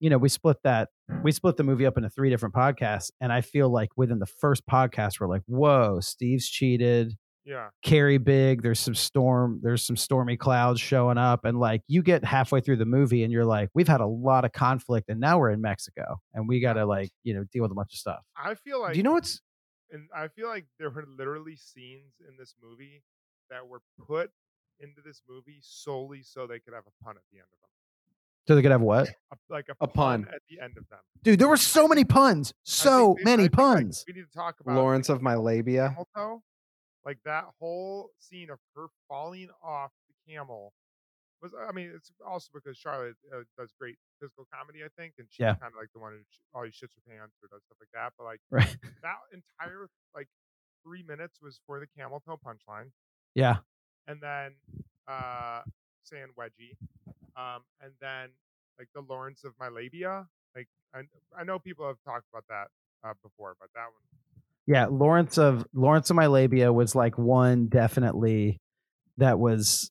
you know, we split that we split the movie up into three different podcasts, and I feel like within the first podcast, we're like, whoa, Steve's cheated. Yeah. Carrie big. There's some storm. There's some stormy clouds showing up, and like you get halfway through the movie, and you're like, we've had a lot of conflict, and now we're in Mexico, and we got to like you know deal with a bunch of stuff. I feel like Do you know what's and I feel like there were literally scenes in this movie that were put into this movie solely so they could have a pun at the end of them. So they could have what, A, like a, A pun. pun. at the end of them. dude? There were so many puns, so think they- many think, like, puns. we need to talk about Lawrence like, of my labia? camel toe. Like that whole scene of her falling off the camel was. I mean, it's also because Charlotte uh, does great physical comedy, I think, and she's Yeah. kind of like the one who always shits her pants or does stuff like that. But like Right? that entire like three minutes was for the camel toe punchline. Yeah. and then uh sand wedgie um and then like the lawrence of my labia like i, I know people have talked about that uh, before but that one Yeah, Lawrence of Lawrence of my labia was like one definitely that was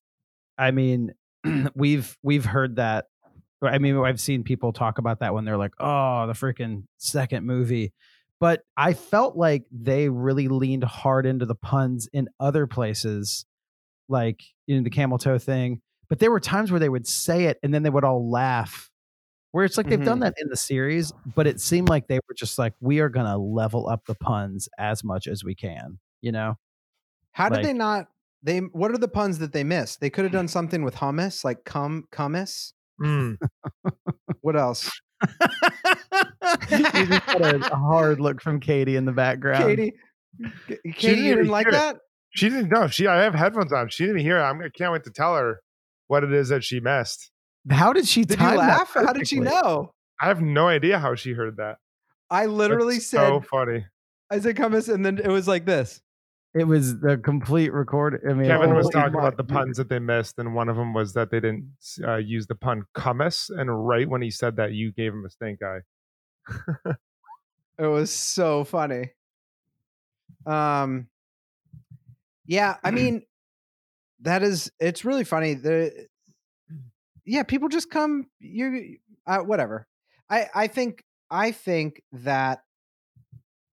I mean, we've we've heard that I mean, I've seen people talk about that when they're like, "Oh, the freaking second movie." But I felt like they really leaned hard into the puns in other places like you know the camel toe thing, but there were times where they would say it and then they would all laugh. Where it's like they've done mm-hmm. that in the series, but it seemed like they were just like, we are gonna level up the puns as much as we can, you know? How did Like- they not? They what are the puns that they missed? They could have done something with hummus, like cum cummus. Hmm. What else? you just got a, a hard look from Katie in the background. Katie, Katie, didn't didn't like it. that? she didn't know she i have headphones on she didn't hear it I'm, i can't wait to tell her what it is that she missed How did she Did you time that laugh? How did she know? i have no idea how she heard that I literally That's said so funny I said hummus, and then it was like this. It was the complete record. I mean, kevin was talking my- about the puns that they missed and one of them was that they didn't uh, use the pun cummus and right when he said that you gave him a stink eye It was so funny. Um, yeah, I mean, that is it's really funny. The yeah, people just come. You uh, whatever. I I think I think that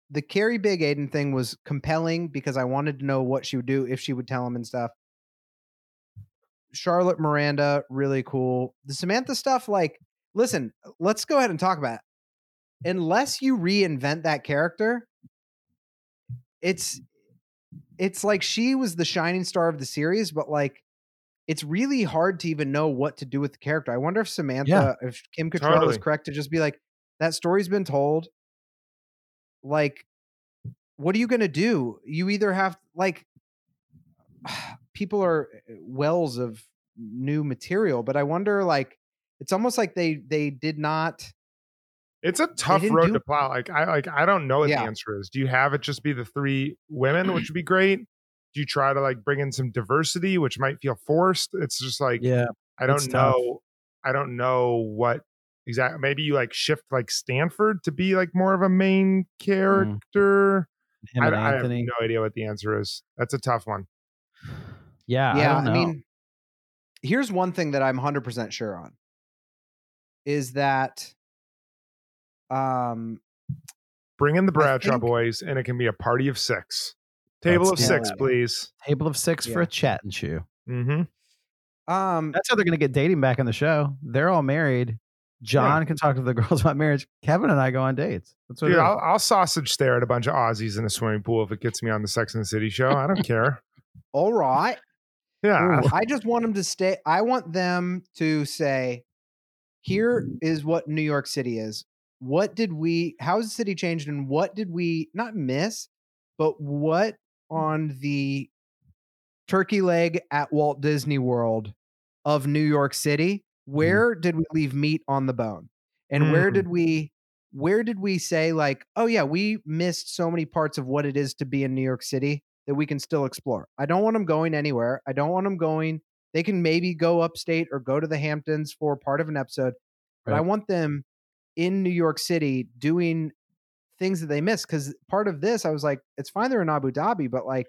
the Carrie Big Aidan thing was compelling because I wanted to know what she would do if she would tell him and stuff. Charlotte Miranda, really cool. The Samantha stuff, like, listen, let's go ahead and talk about it. Unless you reinvent that character, it's it's like she was the shining star of the series, but like it's really hard to even know what to do with the character. I wonder if Samantha, if Kim Cattrall is correct to just be like, that story's been told. Like, what are you gonna do? You either have like people are uh, wells of new material, but I wonder like it's almost like they they did not It's a tough road do- to plow. Like I like I don't know what Yeah. the answer is. Do you have it just be the three women, which would be great? Do you try to like bring in some diversity, which might feel forced? It's just like Yeah. I don't it's tough. know. I don't know what exactly. Maybe you like shift like Stanford to be like more of a main character. Him I, and I have no idea what the answer is. That's a tough one. yeah. I, yeah, don't know. I mean, here's one thing that I'm 100% sure on is that um Bring in the Bradshaw think- boys, and it can be a party of six. Table Let's of six, that. please. table of six for a chat and chew. Mm-hmm. um That's how they're going to get dating back on the show. They're all married. Jon can talk to the girls about marriage. Kevin and I go on dates. That's what Dude. I'll, I'll sausage stare at a bunch of Aussies in a swimming pool if it gets me on the Sex and the City show. I don't care. all right. Yeah, I just want them to stay. I want them to say, here is what New York City is. What did we, how has the city changed and what did we not miss, but what on the turkey leg at Walt Disney World of New York City, where did we leave meat on the bone? And where Mm. did we, where did we say, like, oh yeah, we missed so many parts of what it is to be in New York City that we can still explore. I don't want them going anywhere. I don't want them going. They can maybe go upstate or go to the Hamptons for part of an episode, but I want them in New York City doing things that they miss. Because part of this, I was like, it's fine they're in Abu Dhabi, but like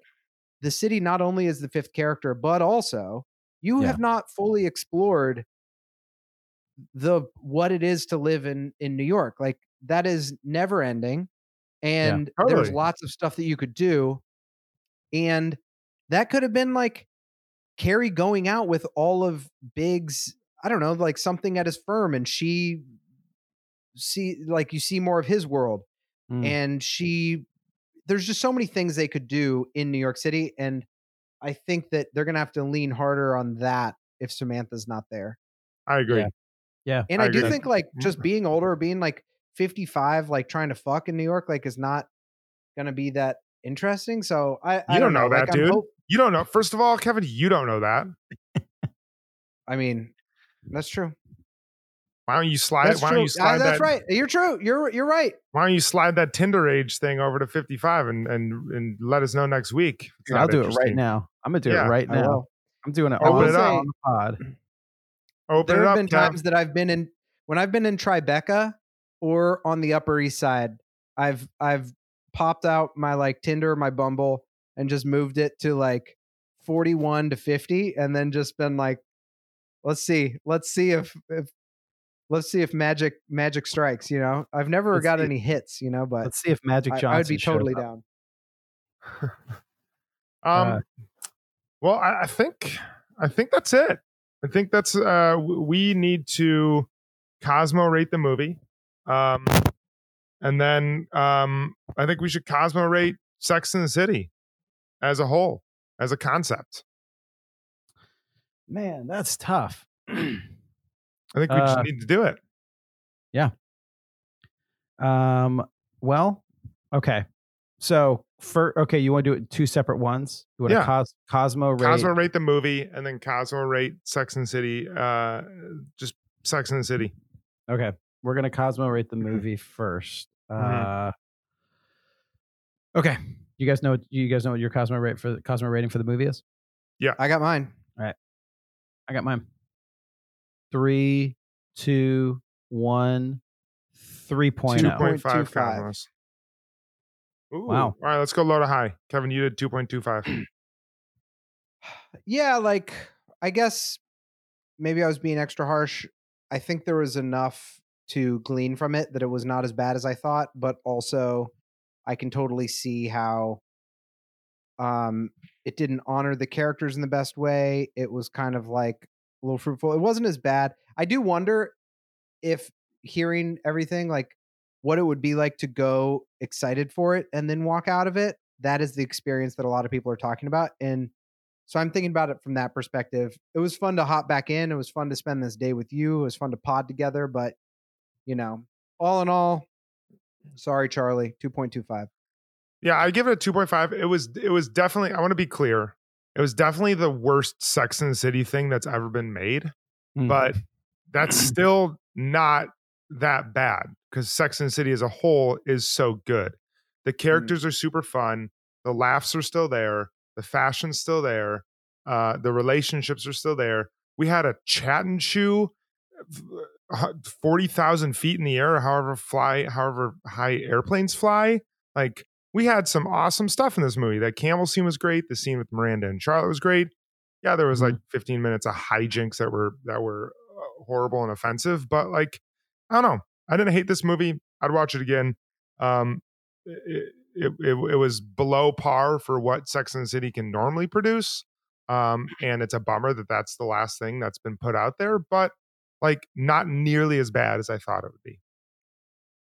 the city not only is the fifth character, but also you Yeah. have not fully explored the what it is to live in in New York. Like that is never ending. And there's Totally. lots of stuff that you could do. And that could have been like Carrie going out with all of Big's, I don't know, like something at his firm, and she see like you see more of his world. Mm. And she there's just so many things they could do in New York City. And I think that they're gonna have to lean harder on that if Samantha's not there. I agree. Yeah. Yeah. And I I, do agree. think like just being older, being like 55, like trying to fuck in New York, like is not gonna be that interesting. So I, I You don't know, know that, like, dude. hope- You don't know. First of all, Kevin, you don't know that. I mean, that's true. Why don't you slide? That's why true. don't you slide that's that? right. You're true. You're you're right. Why don't you slide that Tinder age thing over to fifty-five and and and let us know next week? I'll do it right now. I'm gonna do Yeah, it right now. I'm doing it I all will on the pod. Open there it have up, been Kev. times that I've been in when I've been in Tribeca or on the Upper East Side. I've I've popped out my like Tinder, my Bumble, and just moved it to like 41 to 50, and then just been like, let's see, let's see if if let's see if magic magic strikes. You know, I've never Let's got see- any hits. You know, but Let's see if Magic I, Johnson. I would be totally up. down. Um, Uh, well, I, I think I think that's it. I think that's uh, we need to Cosmo rate the movie, um, and then um, I think we should Cosmo rate Sex in the City as a whole, as a concept. Man, that's tough. I think we just Uh, need to do it. Yeah. Um. Well, okay. So for okay, you want to do it two separate ones? You want Yeah. to cos- Cosmo rate? Cosmo rate the movie, and then Cosmo rate Sex and City. Uh, just Sex and the City. Okay, we're gonna Cosmo rate the Mm-hmm. movie first. Mhm. Uh, okay, you guys know you guys know what your Cosmo rate for the Cosmo rating for the movie is? Yeah, I got mine. All right, I got mine. Three, two, one, three point Two oh. point five 2.25. Cosmos. Ooh. Wow. All right, let's go low to high. Kevin, you did two point two five. Yeah, like I guess maybe I was being extra harsh. I think there was enough to glean from it that it was not as bad as I thought, but also I can totally see how um it didn't honor the characters in the best way. It was kind of like a little fruitful. It wasn't as bad. I do wonder if hearing everything like what it would be like to go excited for it and then walk out of it. That is the experience that a lot of people are talking about and so I'm thinking about it from that perspective. It was fun to hop back in. It was fun to spend this day with you. It was fun to pod together. But, you know, all in all, sorry, Charlie, 2.25. Yeah, I give it a two point five. It was it was definitely. I want to be clear. It was definitely the worst Sex and the City thing that's ever been made, Mm. but that's still not that bad because Sex and the City as a whole is so good. The characters are super fun. The laughs are still there. The fashion's still there. Uh, the relationships are still there. We had a chat and chew, uh, forty thousand feet in the air, however fly, however high airplanes fly. Like we had some awesome stuff in this movie. That camel scene was great. The scene with Miranda and Charlotte was great. Yeah, there was like Mm-hmm. 15 minutes of hijinks that were that were uh, horrible and offensive, but like I don't know. I didn't hate this movie. I'd watch it again. Um, it, it, it, it was below par for what Sex and the City can normally produce. Um, and it's a bummer that that's the last thing that's been put out there, but like not nearly as bad as I thought it would be.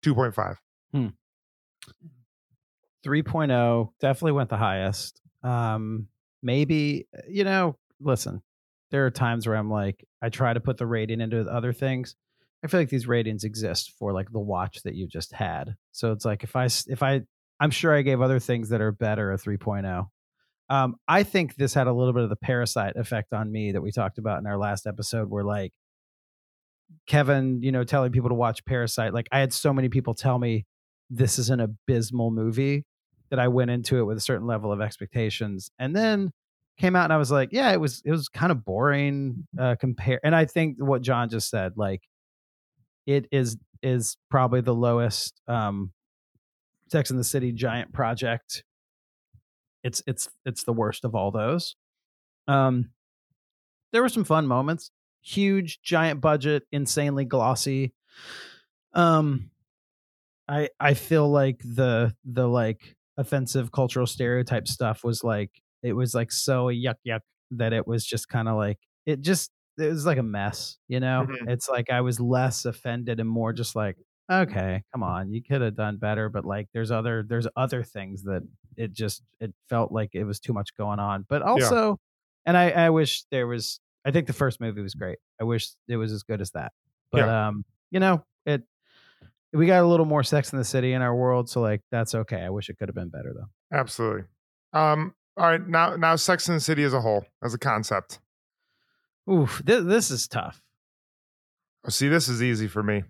2.5. 3.0 definitely went the highest. Um, maybe, you know, listen, there are times where I'm like, I try to put the rating into other things. I feel like these ratings exist for like the watch that you just had. So it's like if I if I, I'm sure I gave other things that are better a 3.0. Um, I think this had a little bit of the parasite effect on me that we talked about in our last episode, where like Kevin, you know, telling people to watch Parasite. Like I had so many people tell me this is an abysmal movie that I went into it with a certain level of expectations, and then came out and I was like, yeah, it was it was kind of boring uh, compare. And I think what Jon just said, like, it is is probably the lowest um, Sex in the City giant project. It's it's it's the worst of all those. Um, there were some fun moments. Huge, giant budget, insanely glossy. Um, I I feel like the the like offensive cultural stereotype stuff was like it was like so yuck yuck that it was just kind of like it just it was like a mess, you know. Mhm. It's like I was less offended and more just like okay, come on, you could have done better, but like there's other there's other things that it just it felt like it was too much going on. But also, and I I wish there was. I think the first movie was great. I wish it was as good as that. But um, you know, it we got a little more Sex in the City in our world, so like that's okay. I wish it could have been better though. Absolutely. Um, all right, now now Sex and the City as a whole, as a concept. Oof, this, this is tough. Oh, see, this is easy for me.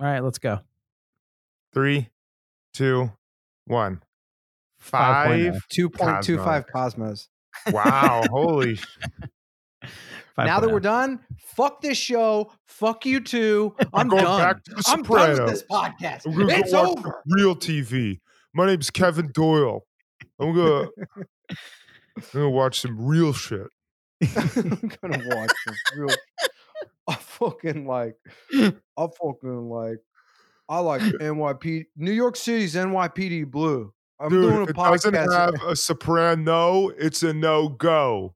All right, let's go. Three, two, one. 5.0. Five. 2.25 Cosmos. Wow. Holy. sh- Now that 5.0. we're done, fuck this show. Fuck you too. I'm going done. back to The I'm done with this podcast. I'm gonna It's watch over. Real TV. My name's Kevin Doyle. I'm gonna, I'm gonna watch some real shit. I'm gonna watch some real. I fucking like. I fucking like. I like NYPD. New York City's NYPD Blue. I'm Dude, doing if a it doesn't have a soprano, it's a no go.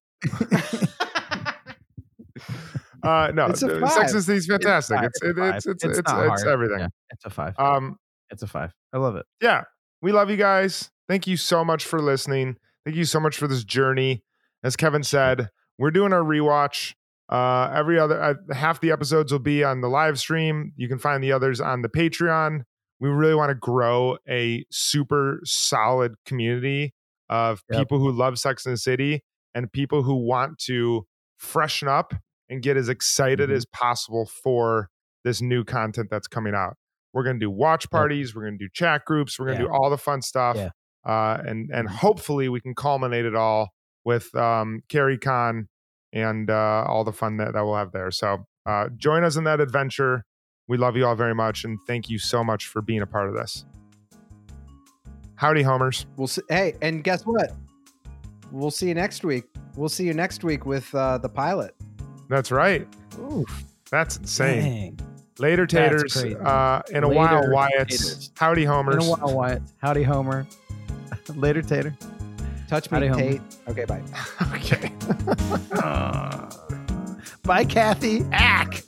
Uh, no, It's a five. Sex and the City's fantastic. It's it's it's it's, it's, everything. It's a five. Um, it's a five. I love it. yeah, we love you guys. Thank you so much for listening. Thank you so much for this journey. As Kevin said, we're doing our rewatch. Uh, every other uh, half the episodes will be on the live stream. You can find the others on the Patreon. We really want to grow a super solid community of Yep. people who love Sex and the City and people who want to freshen up and get as excited Mhm. as possible for this new content that's coming out. We're going to do watch parties. We're going to do chat groups. We're going to Yeah. do all the fun stuff. Yeah. Uh, and and hopefully we can culminate it all with um, Carrie Con and uh, all the fun that, that we'll have there. So uh, join us in that adventure. We love you all very much, and thank you so much for being a part of this. Howdy, Homers. We'll see. Hey, and guess what? We'll see you next week. We'll see you next week with uh, the pilot. That's right. Oof. That's insane. Dang. Later, taters. Uh, in a Later, while, Wyatt's. taters. Howdy, Homers. In a while, Wyatt. Howdy, Homer. Later, Tater. Touch me, Howdy, Homer. Tate. Okay, bye. okay. Bye, Kathy. Ack.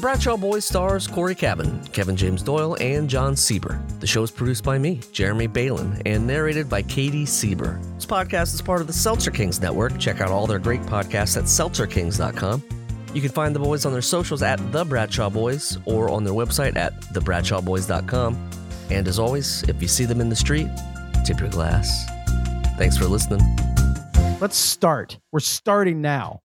The Bradshaw Boys stars Cory Cavin, Kevin James Doyle, and Jon Sieber. The show is produced by me, Jeremy Balon, and narrated by Katie Sieber. This podcast is part of the Seltzer Kings Network. Check out all their great podcasts at seltzerkings.com. You can find the boys on their socials at The Bradshaw Boys or on their website at thebradshawboys.com. And as always, if you see them in the street, tip your glass. Thanks for listening. Let's start. We're starting now.